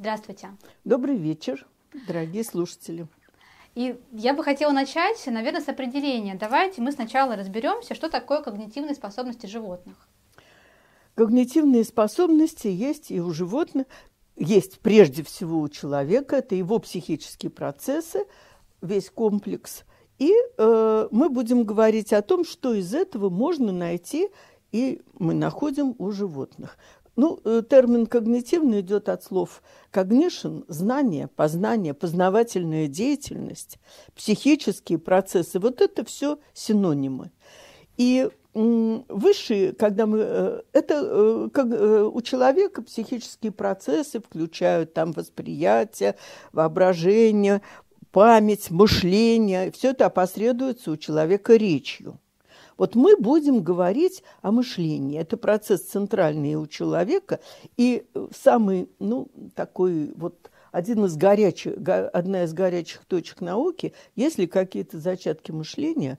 Здравствуйте. Добрый вечер, дорогие слушатели. И я бы хотела начать, наверное, с определения. Давайте мы сначала разберемся, что такое когнитивные способности животных. Когнитивные способности есть и у животных, есть прежде всего у человека, это его психические процессы, весь комплекс. И э, мы будем говорить о том, что из этого можно найти, и мы находим у животных. Ну, э, термин когнитивный идет от слов cognition – знание, познание, познавательная деятельность, психические процессы. Вот это все синонимы. И высшие, когда мы... Э, это э, как у человека психические процессы включают там восприятие, воображение, память, мышление. Все это опосредуется у человека речью. Вот мы будем говорить о мышлении. Это процесс центральный у человека. И самый, ну, такой вот один из горячих, одна из горячих точек науки, если какие-то зачатки мышления,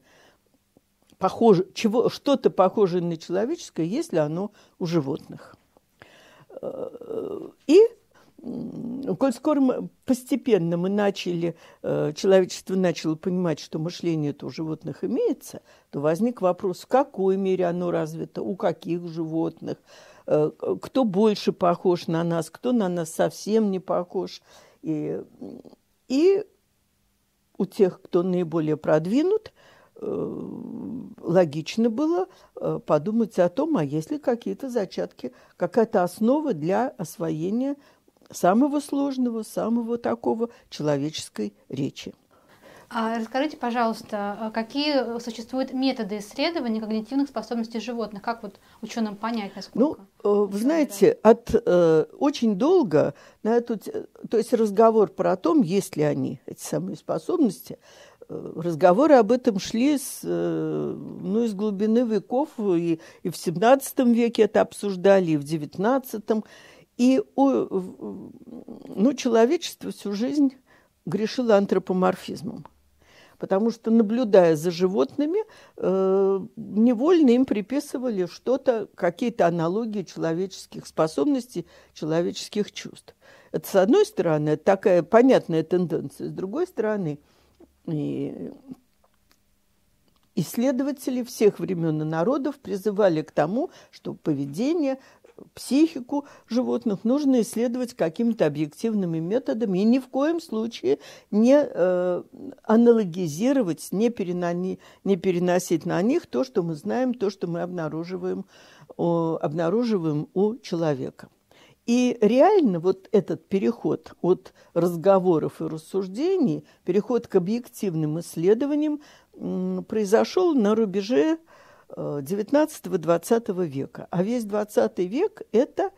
похоже, чего, что-то похожее на человеческое, если оно у животных. И коль скоро постепенно мы начали, э, человечество начало понимать, что мышление у животных имеется, то возник вопрос, в какой мере оно развито, у каких животных, э, кто больше похож на нас, кто на нас совсем не похож. И, и у тех, кто наиболее продвинут, э, логично было подумать о том, а есть ли какие-то зачатки, какая-то основа для освоения самого сложного, самого такого человеческой речи. А расскажите, пожалуйста, а какие существуют методы исследования когнитивных способностей животных? Как вот ученым понять, насколько? Ну, вы знаете, от э, очень долго на эту, то есть разговор про то, есть ли они эти самые способности, э, разговоры об этом шли с, э, ну, из глубины веков, и, и в XVII веке это обсуждали, и в XIX. И ну, человечество всю жизнь грешило антропоморфизмом. Потому что, наблюдая за животными, э, невольно им приписывали что-то, какие-то аналогии человеческих способностей, человеческих чувств. Это, с одной стороны, такая понятная тенденция. С другой стороны, и исследователи всех времен и народов призывали к тому, что поведение психику животных нужно исследовать какими-то объективными методами и ни в коем случае не э, аналогизировать, не, перенони, не переносить на них то, что мы знаем, то, что мы обнаруживаем, о, обнаруживаем у человека. И реально вот этот переход от разговоров и рассуждений, переход к объективным исследованиям произошел на рубеже 19-20 века. А весь 20 век – это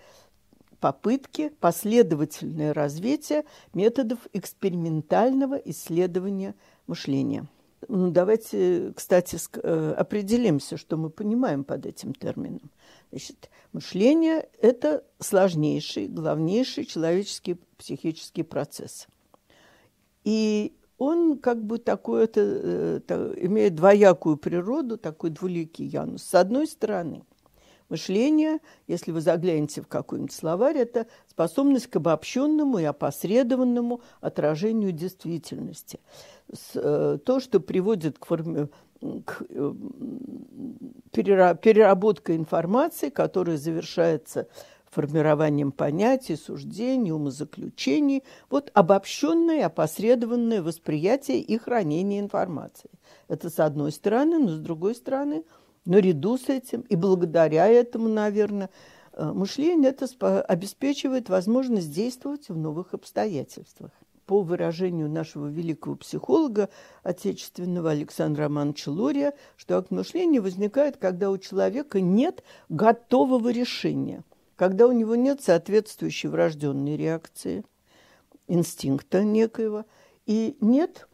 попытки, последовательное развитие методов экспериментального исследования мышления. Ну, давайте, кстати, э, определимся, что мы понимаем под этим термином. Значит, мышление – это сложнейший, главнейший человеческий психический процесс. И он как бы такой, это, это, имеет двоякую природу, такой двуликий янус. С одной стороны, мышление, если вы заглянете в какой-нибудь словарь, это способность к обобщенному и опосредованному отражению действительности. С, э, то, что приводит к, форми... к э, переработке информации, которая завершается формированием понятий, суждений, умозаключений, вот обобщенное, опосредованное восприятие и хранение информации. Это с одной стороны, но с другой стороны, наряду с этим и благодаря этому, наверное, э, мышление это обеспечивает возможность действовать в новых обстоятельствах. По выражению нашего великого психолога отечественного Александра Романовича Лурия, что акт мышления возникает, когда у человека нет готового решения – когда у него нет соответствующей врожденной реакции, инстинкта некоего, и нет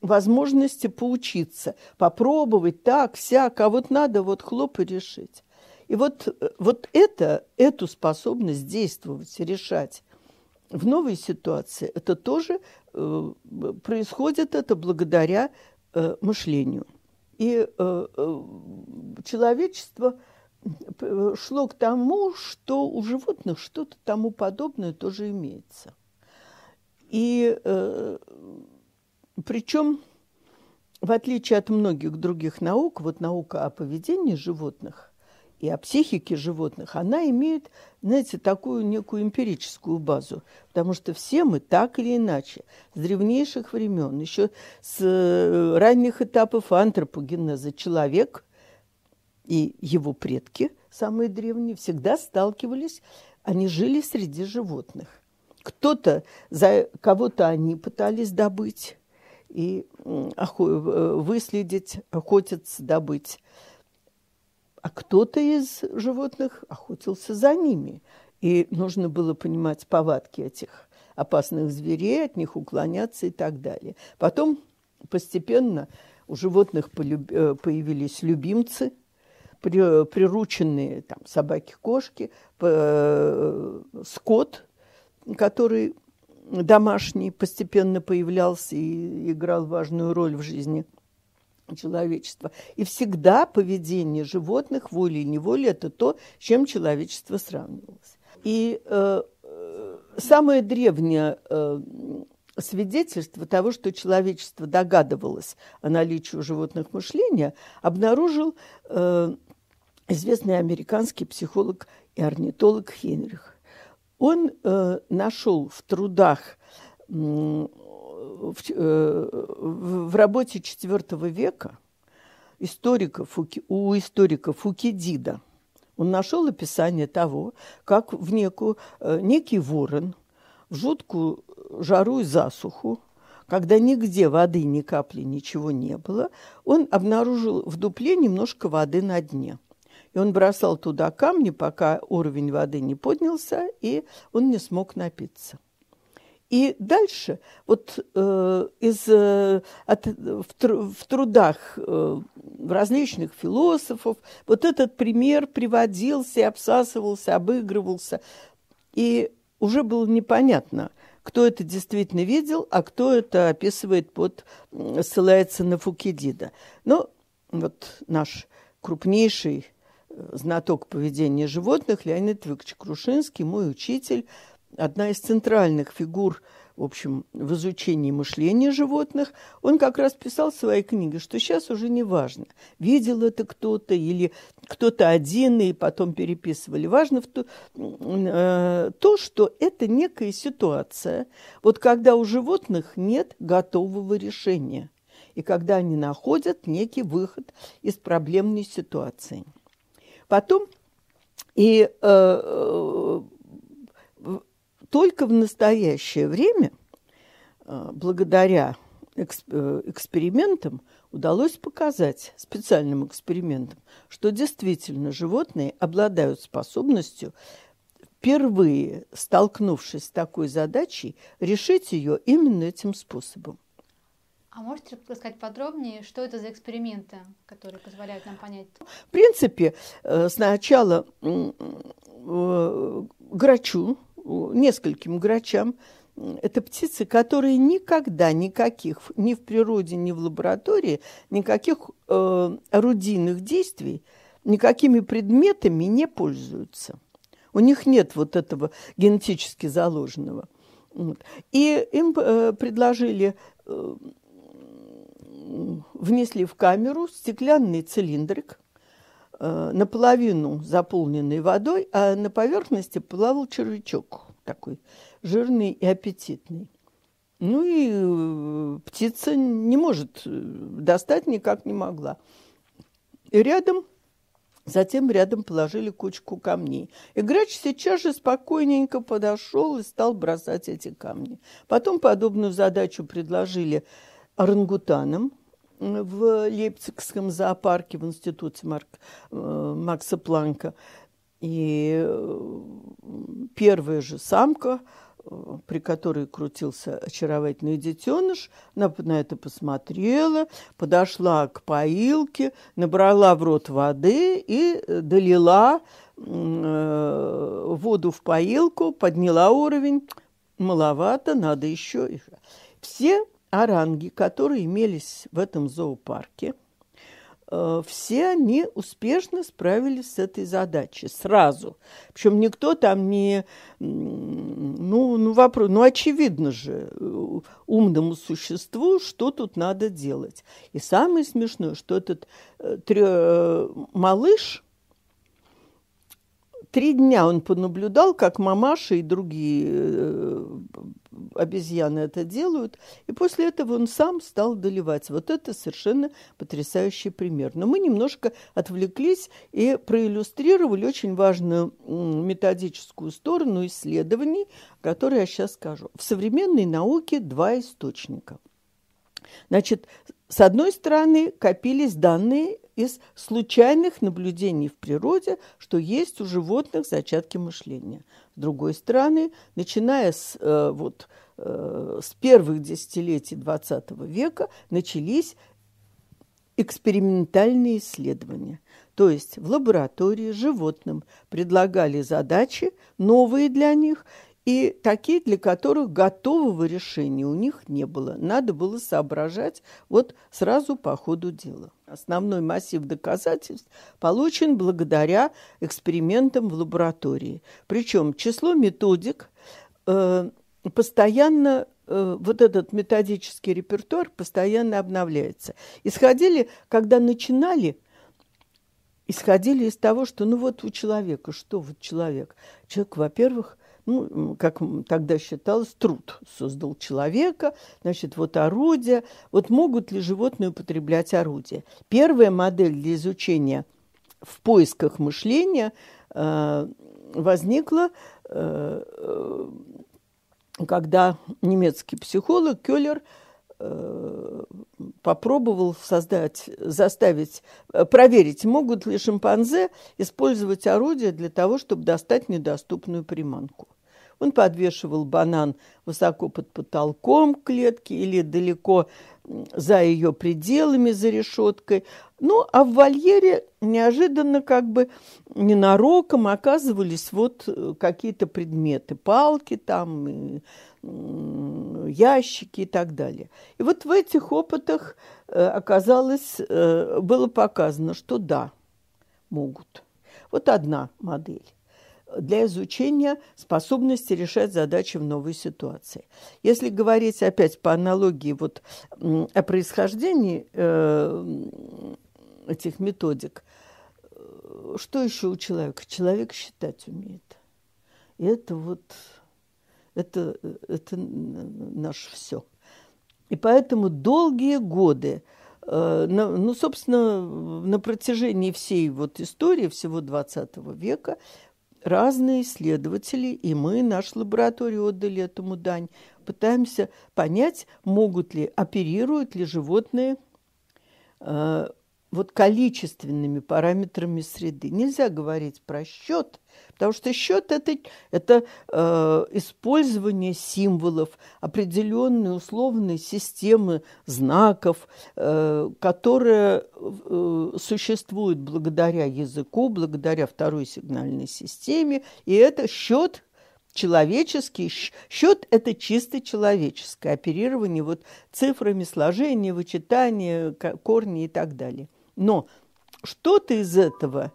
возможности поучиться, попробовать так, сяк, а вот надо вот хлоп и решить. И вот, вот это, эту способность действовать, решать в новой ситуации, это тоже э, происходит это благодаря э, мышлению. И э, э, человечество – шло к тому, что у животных что-то тому подобное тоже имеется. И э, причем, в отличие от многих других наук, вот наука о поведении животных и о психике животных, она имеет, знаете, такую некую эмпирическую базу, потому что все мы так или иначе с древнейших времен, еще с э, ранних этапов антропогенеза, человек и его предки, самые древние, всегда сталкивались, они жили среди животных. Кто-то, за кого-то они пытались добыть и э, выследить, охотиться, добыть а кто-то из животных охотился за ними. И нужно было понимать повадки этих опасных зверей, от них уклоняться и так далее. Потом постепенно у животных э, появились любимцы, прирученные там, собаки, кошки, э, скот, который домашний постепенно появлялся и играл важную роль в жизни – человечества. И всегда поведение животных, волей-неволей, это то, с чем человечество сравнивалось. И э, самое древнее э, свидетельство того, что человечество догадывалось о наличии у животных мышления, обнаружил э, известный американский психолог и орнитолог Хенрих. Он э, нашел в трудах в, э, в работе IV века историка Фуки, у историка Фукидида он нашел описание того, как в некую, э, некий ворон в жуткую жару и засуху, когда нигде воды, ни капли, ничего не было, он обнаружил в дупле немножко воды на дне. И он бросал туда камни, пока уровень воды не поднялся, и он не смог напиться. И дальше вот э, из, э, от, в, в трудах э, различных философов вот этот пример приводился обсасывался, обыгрывался. И уже было непонятно, кто это действительно видел, а кто это описывает под, ссылается на Фукидида. Но вот наш крупнейший знаток поведения животных Леонид Викторович Крушинский, мой учитель – одна из центральных фигур в общем, в изучении мышления животных, он как раз писал в своей книге, что сейчас уже не важно, видел это кто-то или кто-то один, и потом переписывали. Важно в то, э, то, что это некая ситуация, вот когда у животных нет готового решения, и когда они находят некий выход из проблемной ситуации. Потом и э, э только в настоящее время, э, благодаря э, экспериментам, удалось показать, специальным экспериментам, что действительно животные обладают способностью впервые столкнувшись с такой задачей, решить ее именно этим способом. А можете рассказать подробнее, что это за эксперименты, которые позволяют нам понять? В принципе, э, сначала грачу нескольким грачам. Это птицы, которые никогда никаких, ни в природе, ни в лаборатории, никаких э, орудийных действий, никакими предметами не пользуются. У них нет вот этого генетически заложенного. И им э, предложили, э, внесли в камеру стеклянный цилиндрик, Э, наполовину заполненный водой, а на поверхности плавал червячок такой жирный и аппетитный. Ну и э, птица не может э, достать, никак не могла. И рядом, затем рядом положили кучку камней. И грач сейчас же спокойненько подошел и стал бросать эти камни. Потом подобную задачу предложили орангутанам – в Лейпцигском зоопарке в институте Марк, э, Макса Планка. И э, первая же самка, э, при которой крутился очаровательный детеныш, она на это посмотрела, подошла к поилке, набрала в рот воды и долила воду в поилку, подняла уровень. Маловато, надо еще. Все оранги, которые имелись в этом зоопарке, э, все они успешно справились с этой задачей сразу. Причем никто там не... Ну, ну, вопрос, ну очевидно же, э, умному существу, что тут надо делать. И самое смешное, что этот э, трё, малыш Три дня он понаблюдал, как мамаша и другие э, обезьяны это делают, и после этого он сам стал доливать. Вот это совершенно потрясающий пример. Но мы немножко отвлеклись и проиллюстрировали очень важную методическую сторону исследований, которые я сейчас скажу. В современной науке два источника. Значит, с одной стороны, копились данные из случайных наблюдений в природе, что есть у животных зачатки мышления. С другой стороны, начиная с, э, вот, э, с первых десятилетий XX века начались экспериментальные исследования. То есть в лаборатории животным предлагали задачи, новые для них, и такие, для которых готового решения у них не было. Надо было соображать вот сразу по ходу дела. Основной массив доказательств получен благодаря экспериментам в лаборатории. Причем число методик э, постоянно э, вот этот методический репертуар постоянно обновляется. Исходили, когда начинали, исходили из того, что ну вот у человека, что вот человек? Человек, во-первых, ну, как тогда считалось, труд создал человека, значит, вот орудия. Вот могут ли животные употреблять орудия? Первая модель для изучения в поисках мышления э, возникла, э, э когда немецкий психолог Кёллер э, попробовал создать, заставить, э, проверить, могут ли шимпанзе использовать орудия для того, чтобы достать недоступную приманку. Он подвешивал банан высоко под потолком клетки или далеко за ее пределами, за решеткой. Ну, а в вольере неожиданно как бы ненароком оказывались вот э, какие-то предметы, палки там, ящики и так далее. И вот в этих опытах э, оказалось, э, было показано, что да, могут. Вот одна модель для изучения способности решать задачи в новой ситуации. Если говорить опять по аналогии вот о происхождении э, этих методик, что еще у человека? Человек считать умеет. И это вот, это, это наше все. И поэтому долгие годы, э, ну, собственно, на протяжении всей вот истории, всего XX века, разные исследователи, и мы, наша лаборатория, отдали этому дань, пытаемся понять, могут ли, оперируют ли животные э, вот количественными параметрами среды. Нельзя говорить про счет, потому что счет это, это э, использование символов, определенной условной системы знаков, э, которая э, существует благодаря языку, благодаря второй сигнальной системе, и это счет человеческий счет – это чисто человеческое оперирование вот цифрами сложения, вычитания, корни и так далее. Но что-то из этого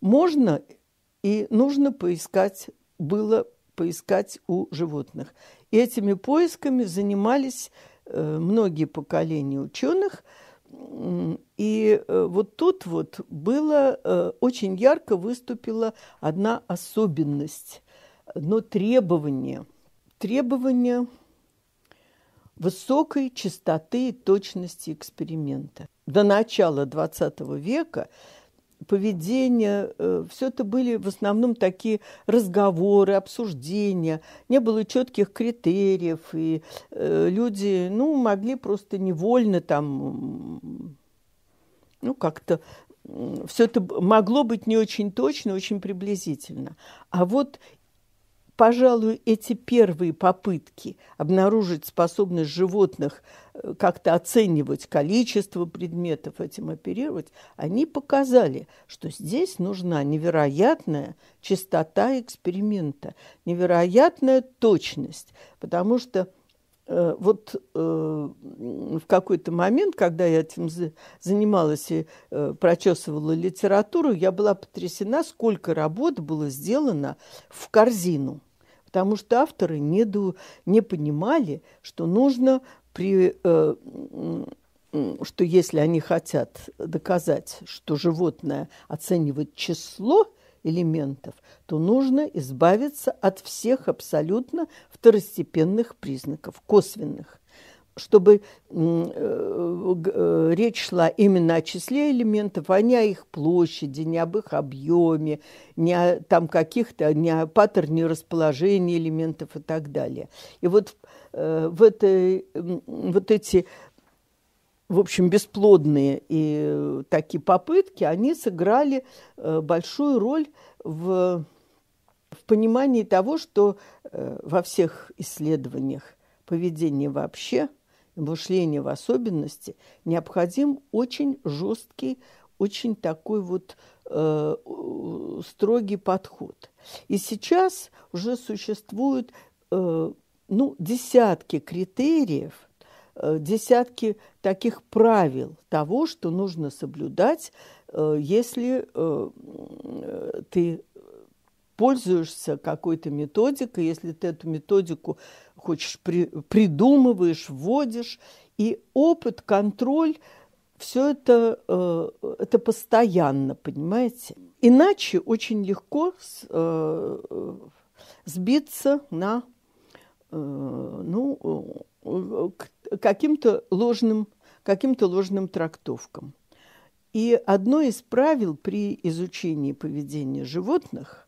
можно и нужно поискать, было поискать у животных. И этими поисками занимались э, многие поколения ученых. И э, вот тут вот было, э, очень ярко выступила одна особенность, но требование, требование высокой частоты и точности эксперимента до начала XX века поведение, э, все это были в основном такие разговоры, обсуждения, не было четких критериев, и э, люди, ну, могли просто невольно там, ну, как-то все это могло быть не очень точно, очень приблизительно. А вот пожалуй, эти первые попытки обнаружить способность животных э, как-то оценивать количество предметов, этим оперировать, они показали, что здесь нужна невероятная чистота эксперимента, невероятная точность, потому что Э, вот э, в какой-то момент, когда я этим занималась и э, прочесывала литературу, я была потрясена, сколько работ было сделано в корзину. Потому что авторы не, ду, не понимали, что нужно при что если они хотят доказать, что животное оценивает число элементов, то нужно избавиться от всех абсолютно второстепенных признаков, косвенных чтобы э, э, речь шла именно о числе элементов, а не о их площади, не об их объеме, не о там каких-то, не о паттерне расположения элементов и так далее. И вот э, в этой, вот эти в общем, бесплодные и такие попытки, они сыграли большую роль в, в понимании того, что во всех исследованиях поведения вообще, мышления в особенности, необходим очень жесткий, очень такой вот э, строгий подход. И сейчас уже существуют э, ну, десятки критериев, э, десятки таких правил того, что нужно соблюдать Э, если э, ты пользуешься какой-то методикой, если ты эту методику хочешь при, придумываешь, вводишь, и опыт, контроль, все это, э, это постоянно, понимаете? Иначе очень легко сбиться на ну, каким-то ложным, каким-то ложным трактовкам. И одно из правил при изучении поведения животных,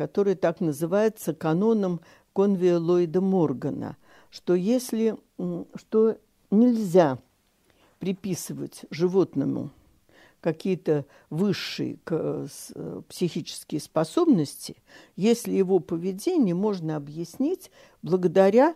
которое так называется каноном Конвия Ллойда Моргана, что если что нельзя приписывать животному какие-то высшие э, психические способности, если его поведение можно объяснить благодаря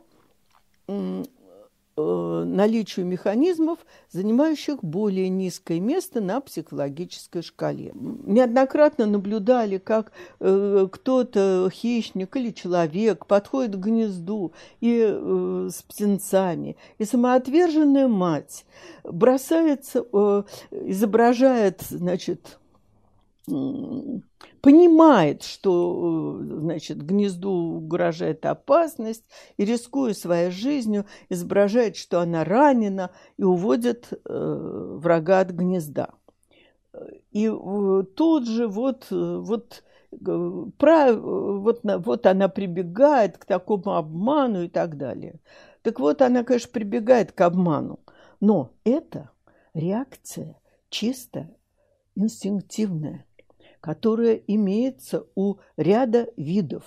наличию механизмов, занимающих более низкое место на психологической шкале. Неоднократно наблюдали, как э, кто-то, хищник или человек, подходит к гнезду и э, с птенцами, и самоотверженная мать бросается, э, изображает, значит, понимает, что значит, гнезду угрожает опасность, и, рискуя своей жизнью, изображает, что она ранена, и уводит э, врага от гнезда. И э, тут же вот, вот, э, про, вот, вот она прибегает к такому обману и так далее. Так вот, она, конечно, прибегает к обману, но это реакция чисто инстинктивная которая имеется у ряда видов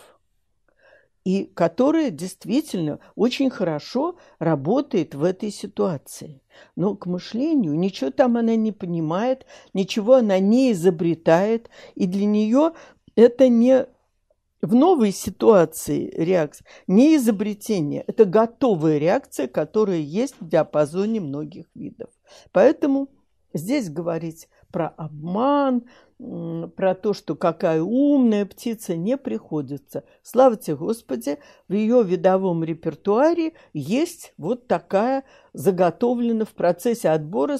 и которая действительно очень хорошо работает в этой ситуации. Но к мышлению ничего там она не понимает, ничего она не изобретает, и для нее это не в новой ситуации реакция, не изобретение, это готовая реакция, которая есть в диапазоне многих видов. Поэтому здесь говорить про обман, про то, что какая умная птица, не приходится. Слава тебе, Господи, в ее видовом репертуаре есть вот такая заготовлена в процессе отбора,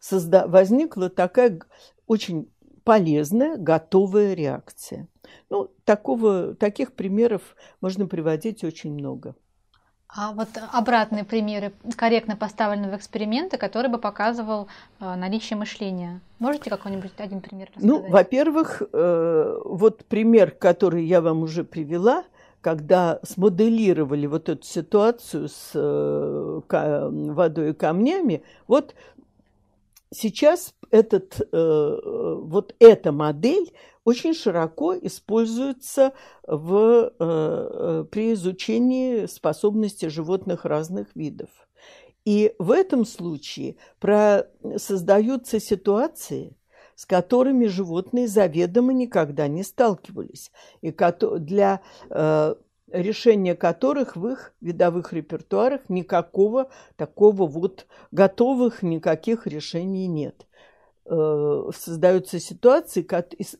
созда... возникла такая очень полезная, готовая реакция. Ну, такого, таких примеров можно приводить очень много. А вот обратные примеры корректно поставленного эксперимента, который бы показывал э, наличие мышления. Можете какой-нибудь один пример рассказать? Ну, во-первых, э, вот пример, который я вам уже привела, когда смоделировали вот эту ситуацию с э, водой и камнями, вот сейчас этот, э, вот эта модель очень широко используется в, э, при изучении способностей животных разных видов. И в этом случае про, создаются ситуации, с которыми животные заведомо никогда не сталкивались, и для э, решения которых в их видовых репертуарах никакого такого вот готовых никаких решений нет. Э, создаются ситуации,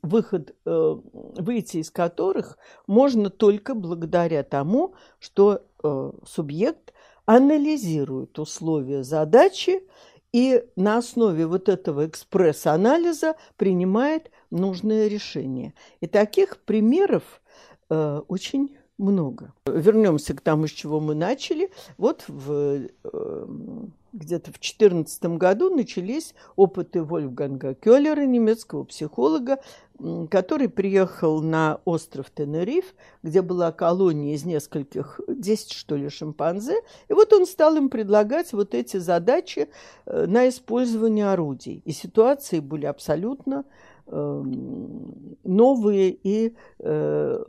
выход, э, выйти из которых можно только благодаря тому, что э, субъект анализирует условия задачи и на основе вот этого экспресс-анализа принимает нужное решение. И таких примеров очень много. Вернемся к тому, с чего мы начали. Вот в, где-то в 2014 году начались опыты Вольфганга Келлера, немецкого психолога, который приехал на остров Тенериф, где была колония из нескольких, 10 что ли, шимпанзе. И вот он стал им предлагать вот эти задачи э, на использование орудий. И ситуации были абсолютно Эм, новые и э,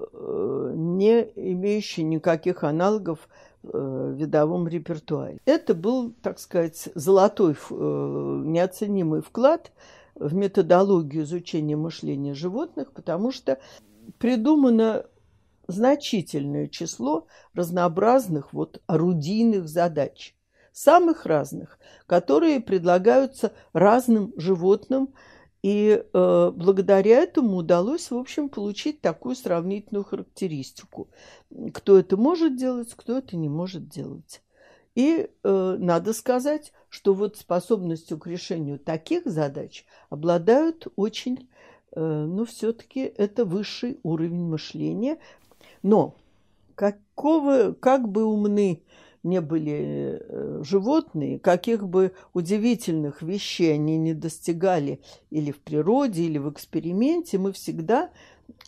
не имеющие никаких аналогов э, видовом репертуаре. Это был, так сказать, золотой, э, неоценимый вклад в методологию изучения мышления животных, потому что придумано значительное число разнообразных вот орудийных задач, самых разных, которые предлагаются разным животным – и э, благодаря этому удалось, в общем, получить такую сравнительную характеристику. Кто это может делать, кто это не может делать. И э, надо сказать, что вот способностью к решению таких задач обладают очень, э, ну, все-таки это высший уровень мышления. Но какого, как бы умны не были э, животные, каких бы удивительных вещей они не достигали или в природе, или в эксперименте, мы всегда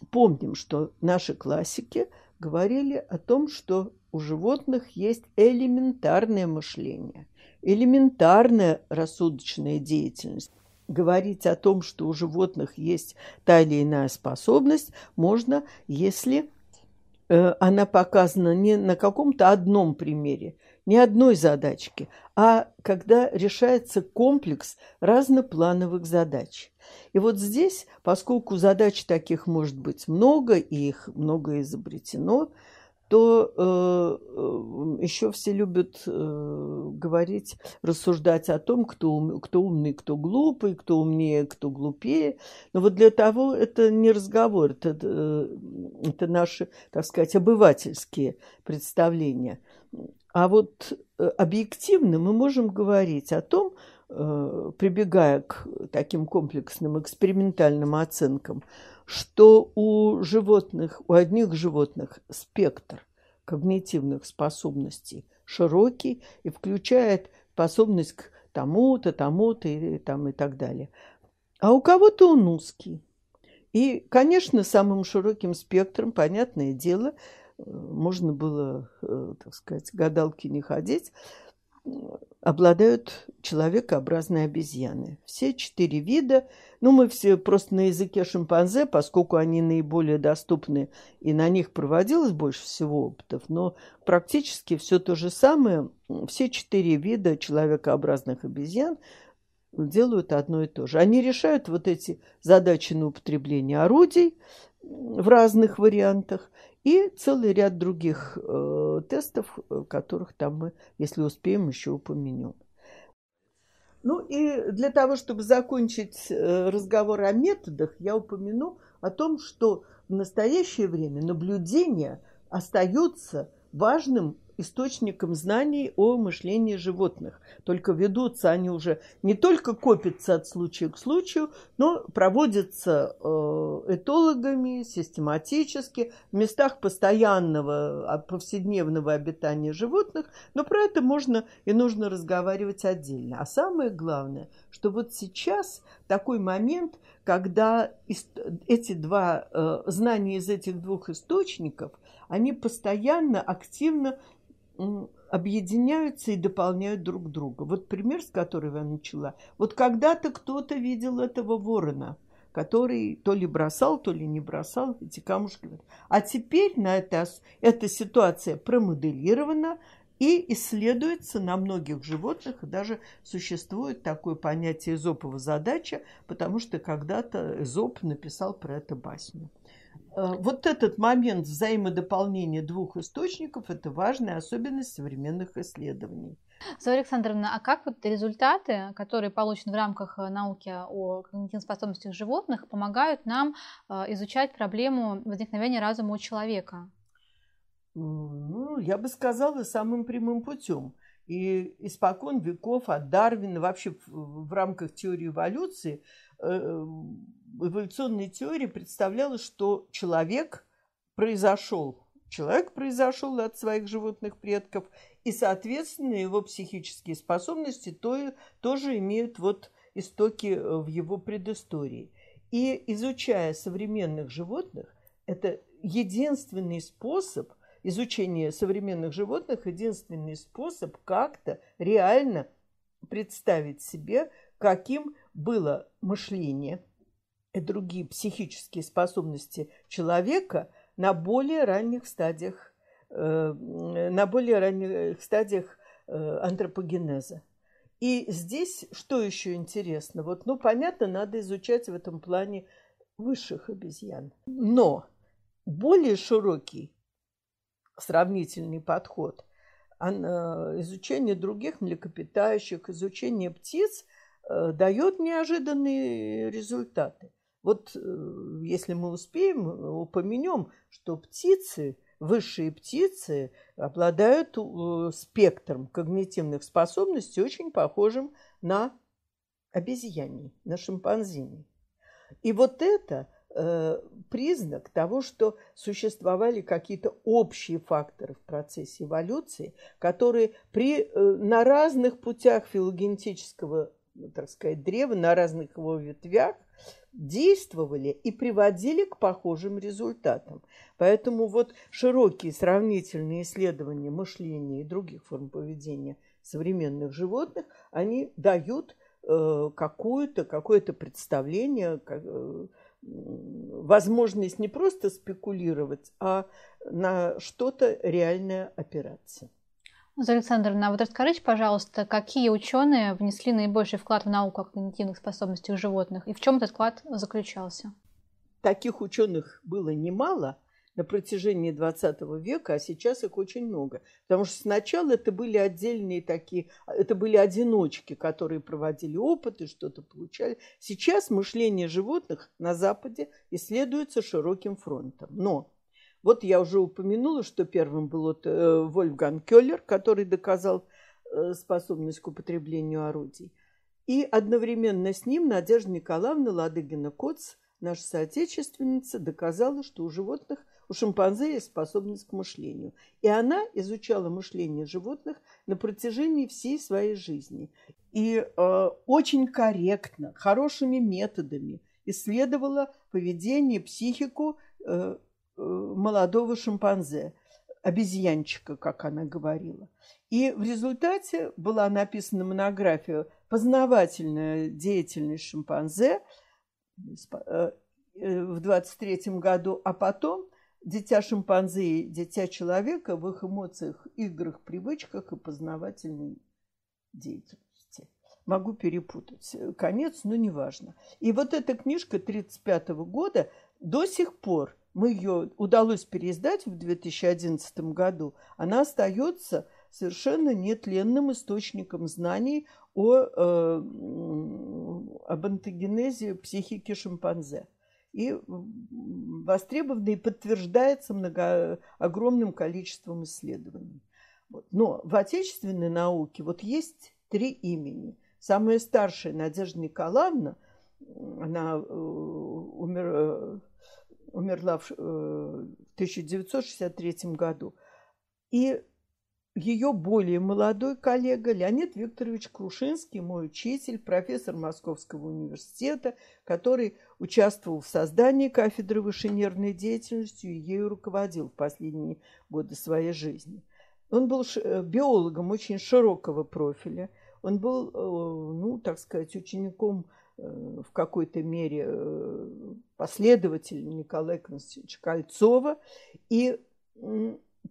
помним, что наши классики говорили о том, что у животных есть элементарное мышление, элементарная рассудочная деятельность. Говорить о том, что у животных есть та или иная способность, можно, если она показана не на каком-то одном примере, не одной задачке, а когда решается комплекс разноплановых задач. И вот здесь, поскольку задач таких может быть много, и их много изобретено, то э, э, еще все любят э, говорить, рассуждать о том, кто, кто умный, кто глупый, кто умнее, кто глупее. Но вот для того это не разговор, это, э, это наши, так сказать, обывательские представления. А вот э, объективно мы можем говорить о том, э, прибегая к таким комплексным экспериментальным оценкам, что у животных, у одних животных спектр когнитивных способностей широкий и включает способность к тому-то, тому-то и, там, и так далее. А у кого-то он узкий. И, конечно, самым широким спектром, понятное дело, э, можно было, э, так сказать, гадалки не ходить, обладают человекообразные обезьяны. Все четыре вида, ну мы все просто на языке шимпанзе, поскольку они наиболее доступны и на них проводилось больше всего опытов, но практически все то же самое, все четыре вида человекообразных обезьян делают одно и то же. Они решают вот эти задачи на употребление орудий в разных вариантах и целый ряд других э, тестов, э, которых там мы, если успеем, еще упомянем. Ну и для того, чтобы закончить э, разговор о методах, я упомяну о том, что в настоящее время наблюдения остаются важным источником знаний о мышлении животных. Только ведутся они уже не только копятся от случая к случаю, но проводятся э, этологами систематически в местах постоянного, а, повседневного обитания животных, но про это можно и нужно разговаривать отдельно. А самое главное, что вот сейчас такой момент, когда эти два э, знания из этих двух источников, они постоянно, активно объединяются и дополняют друг друга. Вот пример, с которого я начала. Вот когда-то кто-то видел этого ворона, который то ли бросал, то ли не бросал эти камушки. А теперь на это, эта ситуация промоделирована и исследуется на многих животных. Даже существует такое понятие эзопова задача, потому что когда-то Эзоп написал про это басню. Э, вот этот момент взаимодополнения двух источников – это важная особенность современных исследований. Зоя Александровна, а как вот результаты, которые получены в рамках э, науки о когнитивных способностях животных, помогают нам э, изучать проблему возникновения разума у человека? Ну, я бы сказала, самым прямым путем. И испокон веков от Дарвина, вообще в, рамках теории эволюции, эволюционная теория представляла, что человек произошел. Человек произошел от своих животных предков, и, соответственно, его психические способности то, тоже имеют вот истоки э, в его предыстории. И изучая современных животных, это единственный способ изучения современных животных, единственный способ как-то реально представить себе, каким было мышление и другие психические способности человека на более ранних стадиях, э, на более ранних стадиях э, антропогенеза. И здесь что еще интересно? Вот, ну, понятно, надо изучать в этом плане высших обезьян. Но более широкий сравнительный подход, изучение других млекопитающих, изучение птиц э, дает неожиданные результаты. Вот э, если мы успеем, упомянем, что птицы – высшие птицы обладают э, спектром когнитивных способностей, очень похожим на обезьяний, на шимпанзини. И вот это э, признак того, что существовали какие-то общие факторы в процессе эволюции, которые при, э, на разных путях филогенетического, так сказать, древа, на разных его ветвях действовали и приводили к похожим результатам. Поэтому вот широкие сравнительные исследования мышления и других форм поведения современных животных, они дают э, какое-то какое представление, э, возможность не просто спекулировать, а на что-то реальное опираться. Александровна, вот расскажите, пожалуйста, какие ученые внесли наибольший вклад в науку о когнитивных способностях животных и в чем этот вклад заключался? Таких ученых было немало на протяжении 20 века, а сейчас их очень много. Потому что сначала это были отдельные такие, это были одиночки, которые проводили опыты, что-то получали. Сейчас мышление животных на Западе исследуется широким фронтом. Но вот я уже упомянула, что первым был вот, э, Вольфган Келлер, который доказал э, способность к употреблению орудий. И одновременно с ним Надежда Николаевна Ладыгина-Коц, наша соотечественница, доказала, что у животных, у шимпанзе есть способность к мышлению. И она изучала мышление животных на протяжении всей своей жизни. И э, очень корректно, хорошими методами исследовала поведение, психику э, молодого шимпанзе, обезьянчика, как она говорила. И в результате была написана монография «Познавательная деятельность шимпанзе» э, в 23 году, а потом «Дитя шимпанзе и дитя человека в их эмоциях, играх, привычках и познавательной деятельности». Могу перепутать конец, но неважно. И вот эта книжка 1935 года до сих пор – мы ее удалось переиздать в 2011 году, она остается совершенно нетленным источником знаний о, э, об антогенезе психики шимпанзе. И востребована и подтверждается много, огромным количеством исследований. Но в отечественной науке вот есть три имени. Самая старшая Надежда Николаевна, она э, умерла умерла в 1963 э, году. И ее более молодой коллега Леонид Викторович Крушинский, мой учитель, профессор Московского университета, который участвовал в создании кафедры высшей нервной деятельности и ею руководил в последние годы своей жизни. Он был э, биологом очень широкого профиля. Он был, э, ну, так сказать, учеником в какой-то мере последователь Николая Константиновича Кольцова. И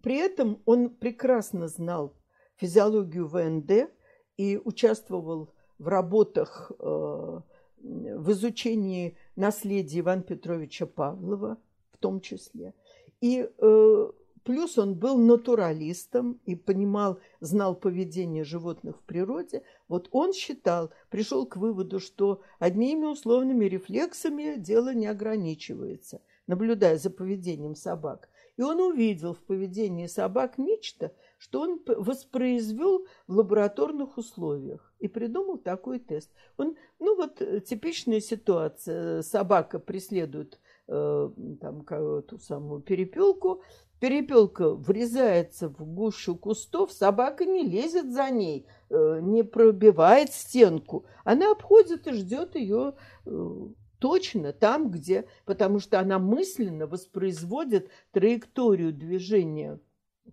при этом он прекрасно знал физиологию ВНД и участвовал в работах э, в изучении наследия Ивана Петровича Павлова в том числе. И э, Плюс он был натуралистом и понимал, знал поведение животных в природе. Вот он считал, пришел к выводу, что одними условными рефлексами дело не ограничивается, наблюдая за поведением собак. И он увидел в поведении собак нечто, что он воспроизвел в лабораторных условиях и придумал такой тест. Он, ну вот э, типичная ситуация. Собака преследует там, ту самую перепелку, перепелка врезается в гущу кустов, собака не лезет за ней, э, не пробивает стенку. Она обходит и ждет ее э, точно там, где, потому что она мысленно воспроизводит траекторию движения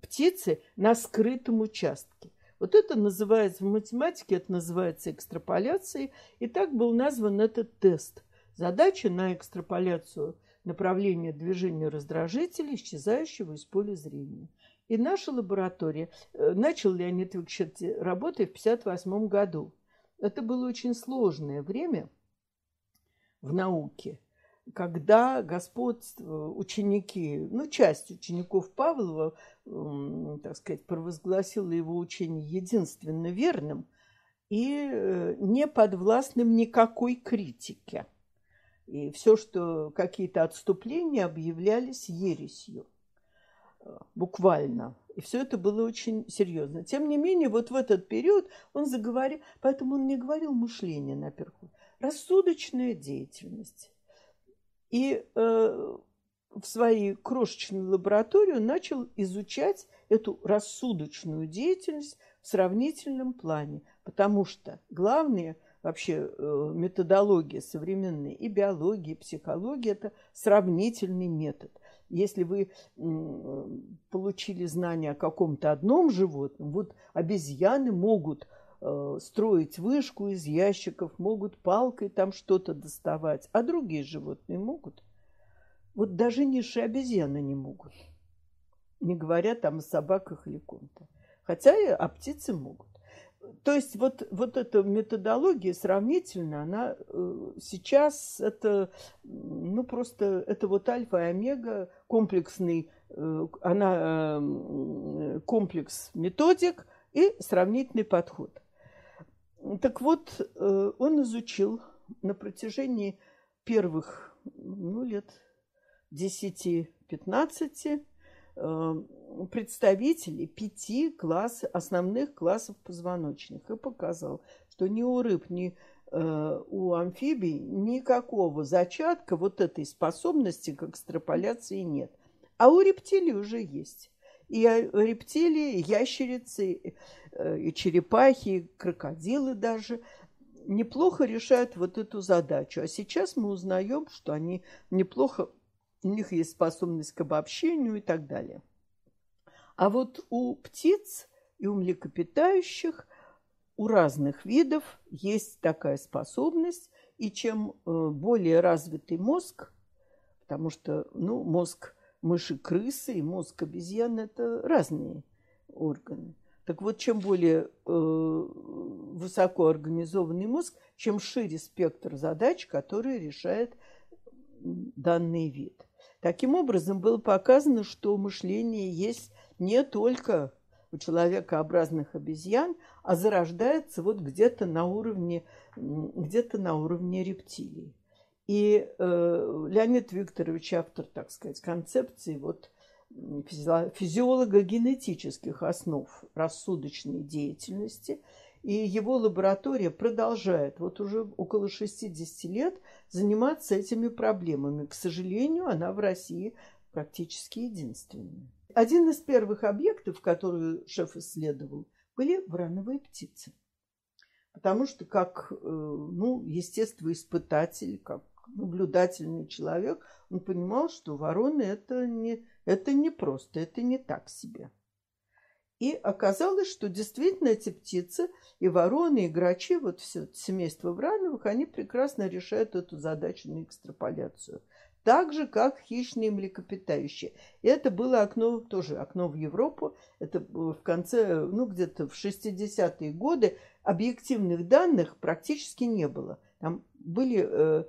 птицы на скрытом участке. Вот это называется в математике, это называется экстраполяцией. И так был назван этот тест. Задача на экстраполяцию направления движения раздражителя, исчезающего из поля зрения. И наша лаборатория, э, начал Леонид Викторович работы в 1958 году. Это было очень сложное время – в науке, когда господство ученики, ну, часть учеников Павлова, так сказать, провозгласила его учение единственно верным и э, не подвластным никакой критике. И все, что какие-то отступления объявлялись ересью буквально. И все это было очень серьезно. Тем не менее, вот в этот период он заговорил, поэтому он не говорил мышление наперху, рассудочная деятельность. И э, в своей крошечной лаборатории начал изучать эту рассудочную деятельность в сравнительном плане, потому что главное вообще э, методология современной и биологии, и психологии – это сравнительный метод. Если вы получили знания о каком-то одном животном, вот обезьяны могут Э, строить вышку из ящиков, могут палкой там что-то доставать, а другие животные могут. Вот даже низшие обезьяны не могут. Не говоря там о собаках или ком-то. Хотя и о птицы могут. То есть вот, вот эта методология сравнительно, она э, сейчас это, ну просто это вот альфа и омега, комплексный, э, она э, комплекс методик и сравнительный подход. Так вот, он изучил на протяжении первых ну, лет 10-15 э, представителей пяти класс, основных классов позвоночных и показал, что ни у рыб, ни э, у амфибий никакого зачатка вот этой способности к экстраполяции нет. А у рептилий уже есть. И рептилии, ящерицы, э, и черепахи, и крокодилы даже неплохо решают вот эту задачу. А сейчас мы узнаем, что они неплохо, у них есть способность к обобщению и так далее. А вот у птиц и у млекопитающих, у разных видов есть такая способность, и чем э, более развитый мозг, потому что ну, мозг мыши крысы и мозг обезьян – это разные органы. Так вот, чем более э, высоко организованный мозг, чем шире спектр задач, которые решает данный вид. Таким образом, было показано, что мышление есть не только у человекообразных обезьян, а зарождается вот где-то на уровне, где-то на уровне рептилий. И э, Леонид Викторович, автор, так сказать, концепции вот, физиолого-генетических основ рассудочной деятельности. И его лаборатория продолжает вот уже около 60 лет заниматься этими проблемами. К сожалению, она в России практически единственная. Один из первых объектов, которые шеф исследовал, были врановые птицы. Потому что как э, ну, естествоиспытатель, как наблюдательный человек, он понимал, что вороны это не, это не просто, это не так себе. И оказалось, что действительно эти птицы, и вороны, и грачи, вот все семейство Врановых, они прекрасно решают эту задачу на экстраполяцию. Так же, как хищные млекопитающие. И это было окно, тоже окно в Европу. Это в конце, ну, где-то в 60-е годы объективных данных практически не было. Там были э,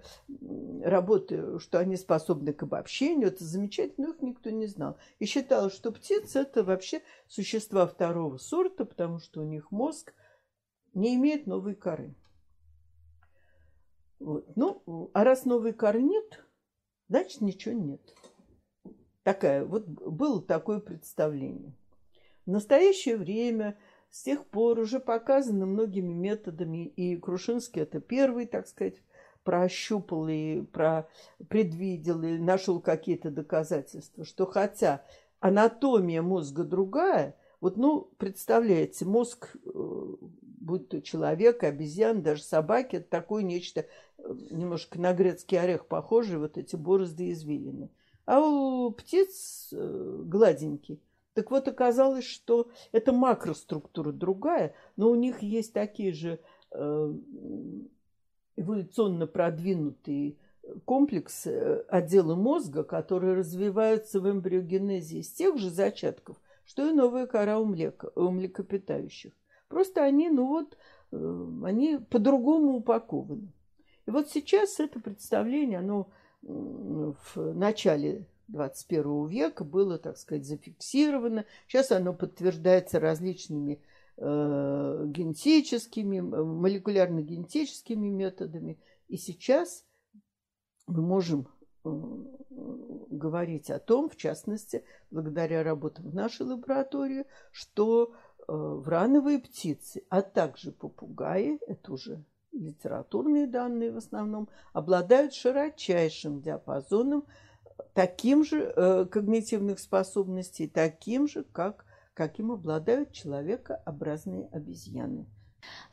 работы, что они способны к обобщению, это замечательно, но их никто не знал. И считалось, что птицы это вообще существа второго сорта, потому что у них мозг не имеет новой коры. Вот. Ну, а раз новой коры нет, значит ничего нет. Такая, вот было такое представление. В настоящее время с тех пор уже показано многими методами, и Крушинский это первый, так сказать, прощупал и про предвидел и нашел какие-то доказательства, что хотя анатомия мозга другая, вот, ну, представляете, мозг, э, будь то человек, обезьян, даже собаки, это такое нечто э, немножко на грецкий орех похожее, вот эти борозды извилины. А у птиц э, гладенький. Так вот, оказалось, что это макроструктура другая, но у них есть такие же эволюционно продвинутые комплексы отделы мозга, которые развиваются в эмбриогенезе из тех же зачатков – что и новая кора у, млека, у млекопитающих. Просто они, ну вот, э, они по-другому упакованы. И вот сейчас это представление, оно в начале 21 века было, так сказать, зафиксировано. Сейчас оно подтверждается различными э, генетическими, молекулярно-генетическими методами. И сейчас мы можем э, говорить о том, в частности, благодаря работам в нашей лаборатории, что э, врановые птицы, а также попугаи, это уже литературные данные в основном, обладают широчайшим диапазоном таким же э, когнитивных способностей, таким же, как, каким обладают человекообразные обезьяны.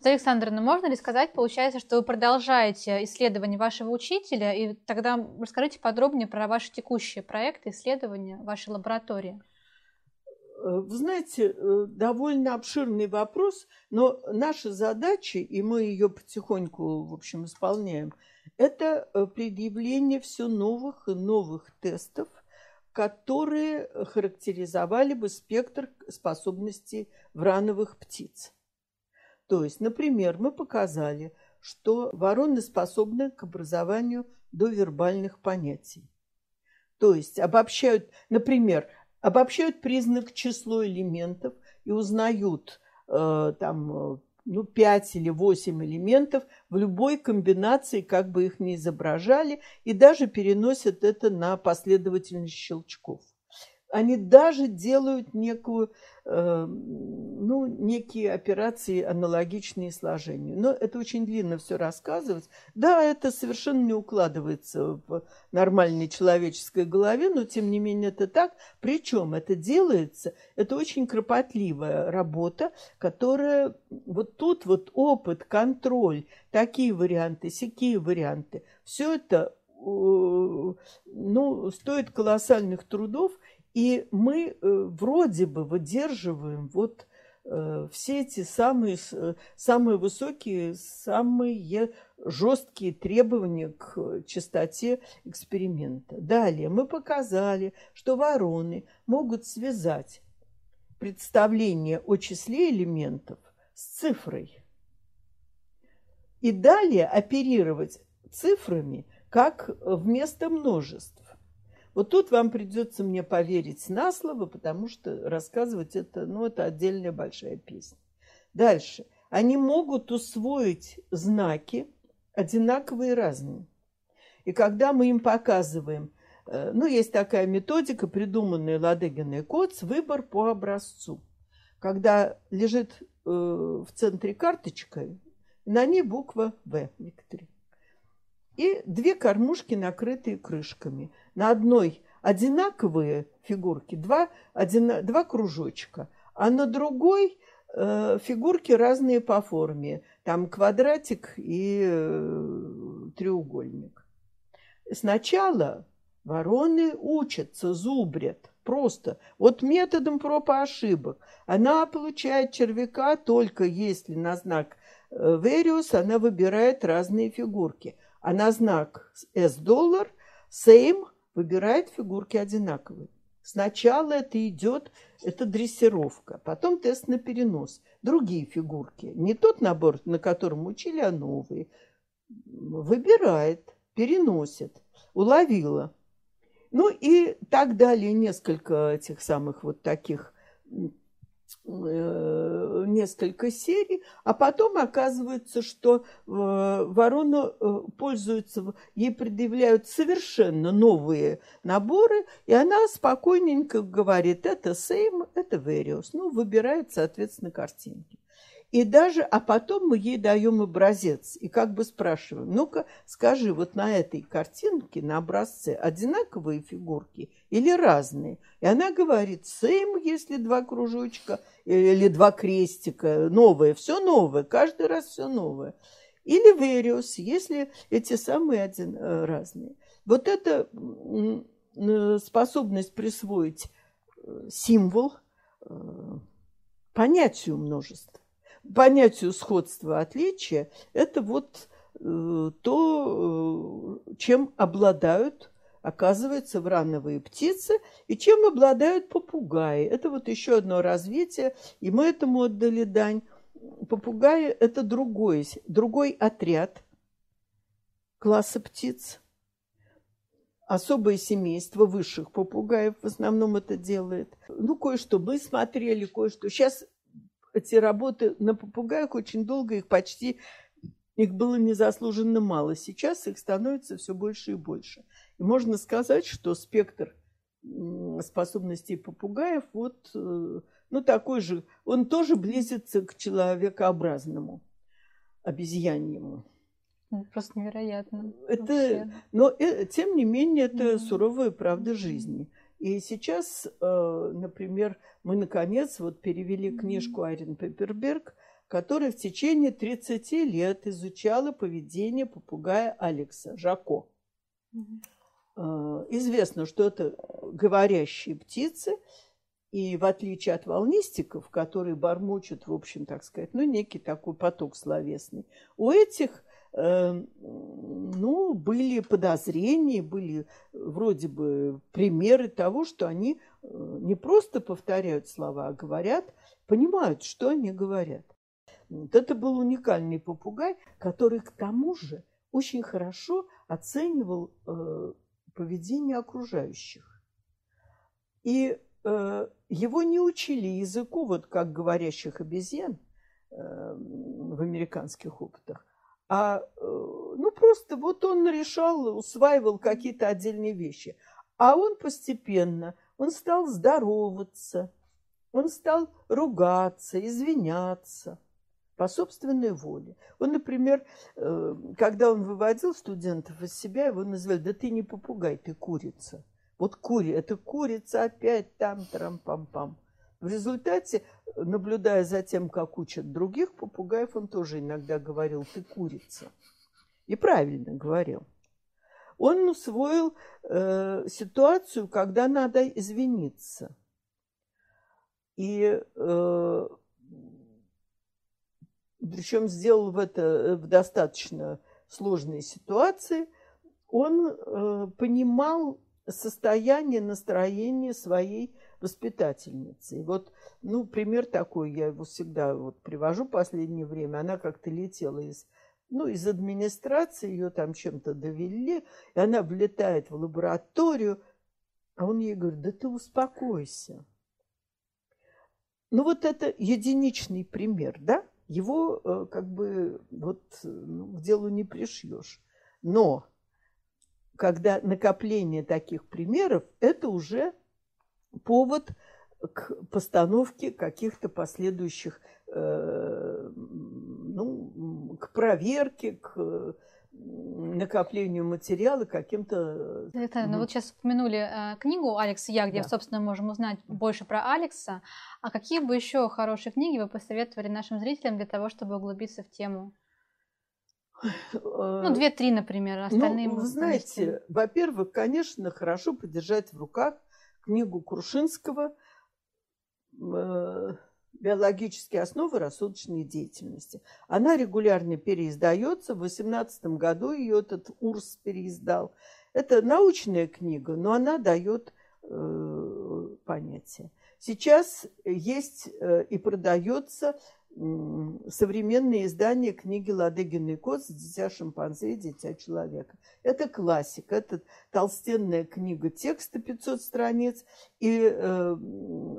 Александровна, можно ли сказать, получается, что вы продолжаете исследование вашего учителя, и тогда расскажите подробнее про ваши текущие проекты, исследования вашей лаборатории? Э, вы знаете, э, довольно обширный вопрос, но наша задача, и мы ее потихоньку, в общем, исполняем, это э, предъявление все новых и новых тестов, которые характеризовали бы спектр способностей врановых птиц. То есть, например, мы показали, что вороны способны к образованию довербальных понятий. То есть обобщают, например, обобщают признак число элементов и узнают э, там э, ну, 5 или 8 элементов в любой комбинации, как бы их ни изображали, и даже переносят это на последовательность щелчков. Они даже делают некую Эм, ну, некие операции, аналогичные сложению. Но это очень длинно все рассказывать. Да, это совершенно не укладывается в нормальной человеческой голове, но тем не менее это так. Причем это делается, это очень кропотливая работа, которая вот тут вот опыт, контроль, такие варианты, сякие варианты. Все это э, ну, стоит колоссальных трудов, и мы э, вроде бы выдерживаем вот э, все эти самые, э, самые высокие, самые жесткие требования к чистоте эксперимента. Далее мы показали, что вороны могут связать представление о числе элементов с цифрой. И далее оперировать цифрами как вместо множеств. Вот тут вам придется мне поверить на слово, потому что рассказывать это, ну, это отдельная большая песня. Дальше. Они могут усвоить знаки одинаковые и разные. И когда мы им показываем, э, ну, есть такая методика, придуманная Ладыгиной Коц, выбор по образцу. Когда лежит э, в центре карточка, на ней буква В, Виктория и две кормушки, накрытые крышками. На одной одинаковые фигурки, два, один, два кружочка, а на другой э, фигурки разные по форме. Там квадратик и э, треугольник. Сначала вороны учатся, зубрят. Просто. Вот методом проб и ошибок. Она получает червяка только если на знак э, Вериус она выбирает разные фигурки – а на знак S-доллар same выбирает фигурки одинаковые. Сначала это идет, это дрессировка, потом тест на перенос. Другие фигурки, не тот набор, на котором учили, а новые. Выбирает, переносит, уловила. Ну и так далее, несколько этих самых вот таких несколько серий, а потом оказывается, что э, ворона э, пользуется, ей предъявляют совершенно новые наборы, и она спокойненько говорит, это Сейм, это Вериус. Ну, выбирает, соответственно, картинки. И даже, а потом мы ей даем образец и как бы спрашиваем, ну-ка скажи, вот на этой картинке, на образце одинаковые фигурки или разные? И она говорит, same, если два кружочка или два крестика, новое, все новое, каждый раз все новое. Или вериус, если эти самые один, э, разные. Вот эта способность присвоить э, символ э, понятию множества понятию сходства отличия это вот э, то, э, чем обладают, оказывается, врановые птицы и чем обладают попугаи. Это вот еще одно развитие, и мы этому отдали дань. Попугаи – это другой, другой отряд класса птиц. Особое семейство высших попугаев в основном это делает. Ну, кое-что мы смотрели, кое-что. Сейчас эти работы на попугаях очень долго, их почти, их было незаслуженно мало. Сейчас их становится все больше и больше. И можно сказать, что спектр способностей попугаев вот, э, ну, такой же, он тоже близится к человекообразному, обезьяньему. Просто невероятно. Это, но э, тем не менее это mm-hmm. суровая правда жизни. И сейчас, э, например, мы, наконец, вот перевели книжку Айрин Пепперберг, которая в течение 30 лет изучала поведение попугая Алекса Жако. Mm-hmm. Известно, что это говорящие птицы, и в отличие от волнистиков, которые бормочут, в общем, так сказать, ну, некий такой поток словесный, у этих ну, были подозрения, были вроде бы примеры того, что они э, не просто повторяют слова, а говорят, понимают, что они говорят. Вот это был уникальный попугай, который к тому же очень хорошо оценивал э, поведение окружающих. И э, его не учили языку, вот как говорящих обезьян э, в американских опытах, а э, ну просто вот он решал, усваивал какие-то отдельные вещи. А он постепенно, он стал здороваться, он стал ругаться, извиняться по собственной воле. Он, например, э, когда он выводил студентов из себя, его называли, да ты не попугай, ты курица. Вот кури, это курица опять там, трам-пам-пам. В результате, наблюдая за тем, как учат других попугаев, он тоже иногда говорил «ты курица». И правильно говорил. Он усвоил э, ситуацию, когда надо извиниться. И э, причем сделал в это в достаточно сложной ситуации. Он э, понимал состояние, настроение своей воспитательницей. Вот, ну, пример такой, я его всегда вот привожу в последнее время. Она как-то летела из, ну, из администрации, ее там чем-то довели, и она влетает в лабораторию, а он ей говорит, да ты успокойся. Ну, вот это единичный пример, да? Его э, как бы вот ну, к делу не пришьешь. Но когда накопление таких примеров, это уже повод к постановке каких-то последующих, э, ну, к проверке, к накоплению материала каким-то... Это, ну вот сейчас упомянули э, книгу Алекса Я, где, да. собственно, можем узнать больше про Алекса. А какие бы еще хорошие книги вы посоветовали нашим зрителям для того, чтобы углубиться в тему? Ну, две-три, например, остальные. Ну, вы знаете, во-первых, конечно, хорошо подержать в руках книгу Крушинского э, «Биологические основы рассудочной деятельности». Она регулярно переиздается. В 2018 году ее этот УРС переиздал. Это научная книга, но она дает э, понятие. Сейчас есть э, и продается современное издание книги Ладыгин и Коц «Дитя шимпанзе и дитя человека». Это классика, это толстенная книга текста 500 страниц и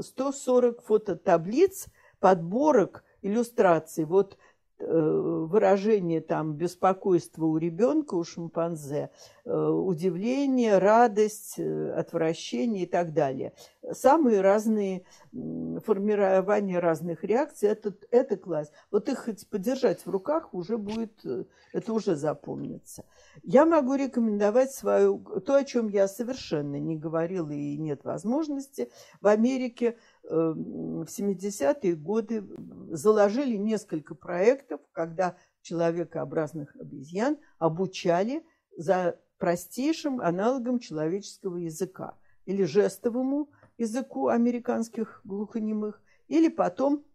140 фототаблиц, подборок, иллюстраций. Вот Э, выражение там беспокойства у ребенка, у шимпанзе, э, удивление, радость, э, отвращение и так далее. Самые разные формирования разных реакций, это, это класс. Вот их хоть подержать в руках уже будет, это уже запомнится. Я могу рекомендовать свою, то, о чем я совершенно не говорила и нет возможности. В Америке в 70-е годы заложили несколько проектов, когда человекообразных обезьян обучали за простейшим аналогом человеческого языка или жестовому языку американских глухонемых, или потом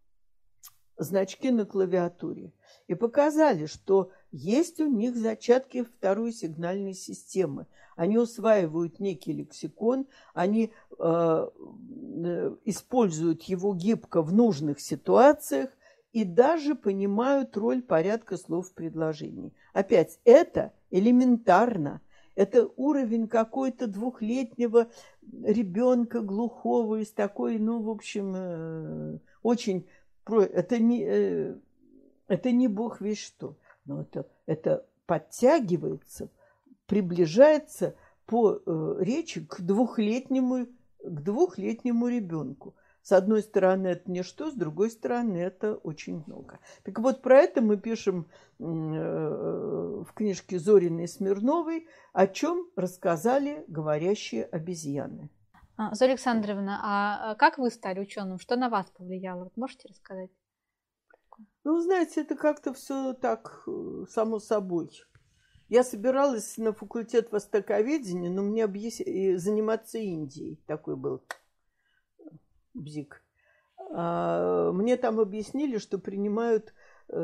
значки на клавиатуре. И показали, что есть у них зачатки второй сигнальной системы. Они усваивают некий лексикон, они э, э, используют его гибко в нужных ситуациях и даже понимают роль порядка слов в предложении. Опять, это элементарно. Это уровень какой-то двухлетнего ребенка глухого из такой, ну, в общем, э, очень... Это не, э, это не бог весь что. Но это, это подтягивается – приближается по э, речи к двухлетнему, к двухлетнему ребенку. С одной стороны, это ничто, с другой стороны, это очень много. Так вот, про это мы пишем э, в книжке Зориной Смирновой, о чем рассказали говорящие обезьяны. А, Зоя Александровна, а как вы стали ученым? Что на вас повлияло? Можете рассказать? Ну, знаете, это как-то все так э, само собой. Я собиралась на факультет востоковедения, но мне объяс... заниматься Индией. Такой был бзик. А мне там объяснили, что принимают э,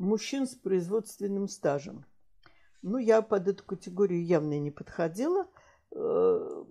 мужчин с производственным стажем. Ну, я под эту категорию явно не подходила. Э,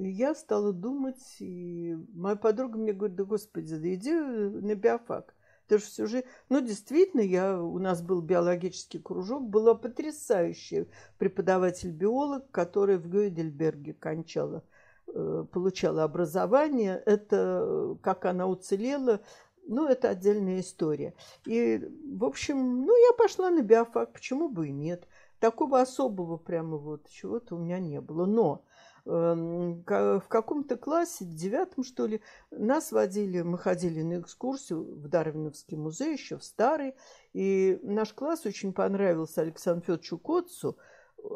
я стала думать, и моя подруга мне говорит, да господи, да иди на биофак. Ты же всю жизнь... Ну, действительно, я... у нас был биологический кружок, была потрясающая преподаватель-биолог, которая в Гейдельберге кончала, э, получала образование. Это как она уцелела, ну, это отдельная история. И, в общем, ну, я пошла на биофак, почему бы и нет. Такого особого прямо вот чего-то у меня не было. Но в каком-то классе, в девятом, что ли, нас водили, мы ходили на экскурсию в Дарвиновский музей, еще в старый, и наш класс очень понравился Александру Федоровичу Котцу,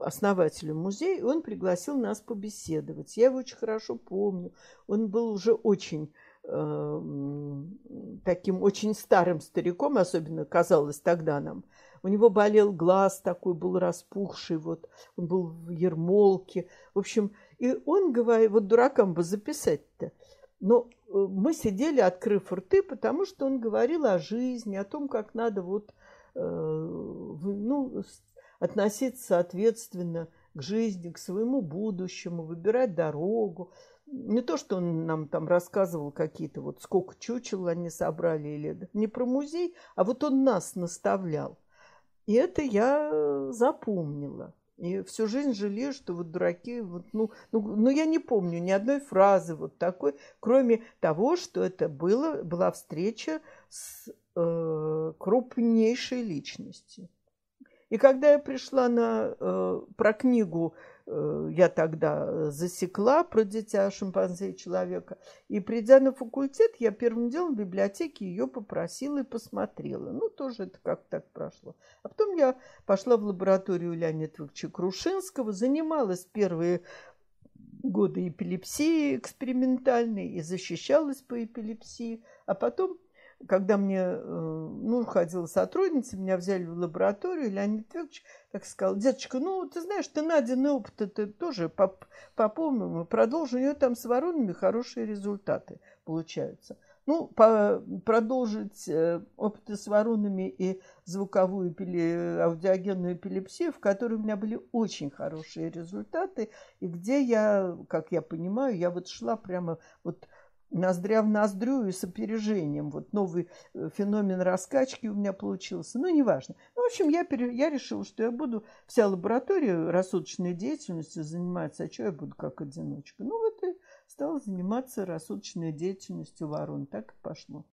основателю музея, и он пригласил нас побеседовать. Я его очень хорошо помню. Он был уже очень э, таким очень старым стариком, особенно казалось тогда нам. У него болел глаз такой, был распухший, вот он был в ермолке. В общем, и он говорит, вот дуракам бы записать-то. Но э, мы сидели, открыв рты, потому что он говорил о жизни, о том, как надо вот, э, ну, относиться ответственно к жизни, к своему будущему, выбирать дорогу. Не то, что он нам там рассказывал какие-то вот сколько чучел они собрали или не про музей, а вот он нас наставлял. И это я запомнила. И всю жизнь жалею, что вот дураки, вот, ну, ну, ну, я не помню ни одной фразы вот такой, кроме того, что это было, была встреча с э, крупнейшей личностью. И когда я пришла на, э, про книгу я тогда засекла про дитя шимпанзе и человека. И придя на факультет, я первым делом в библиотеке ее попросила и посмотрела. Ну, тоже это как так прошло. А потом я пошла в лабораторию Леонида Ильича Крушинского, занималась первые годы эпилепсии экспериментальной и защищалась по эпилепсии. А потом когда мне, э, ну, ходила сотрудница, меня взяли в лабораторию, Леонид Федорович так сказал, деточка, ну, ты знаешь, ты Надины опыт, это тоже по-полному продолжи, у нее там с воронами хорошие результаты получаются. Ну, по, продолжить э, опыты с воронами и звуковую эпили, аудиогенную эпилепсию, в которой у меня были очень хорошие результаты, и где я, как я понимаю, я вот шла прямо вот ноздря в ноздрю и с опережением. Вот новый э, феномен раскачки у меня получился. Ну, неважно. Ну, в общем, я, пере... я решила, что я буду вся лаборатория рассудочной деятельностью заниматься. А что я буду как одиночка? Ну, вот и стала заниматься рассудочной деятельностью ворон. Так и пошло.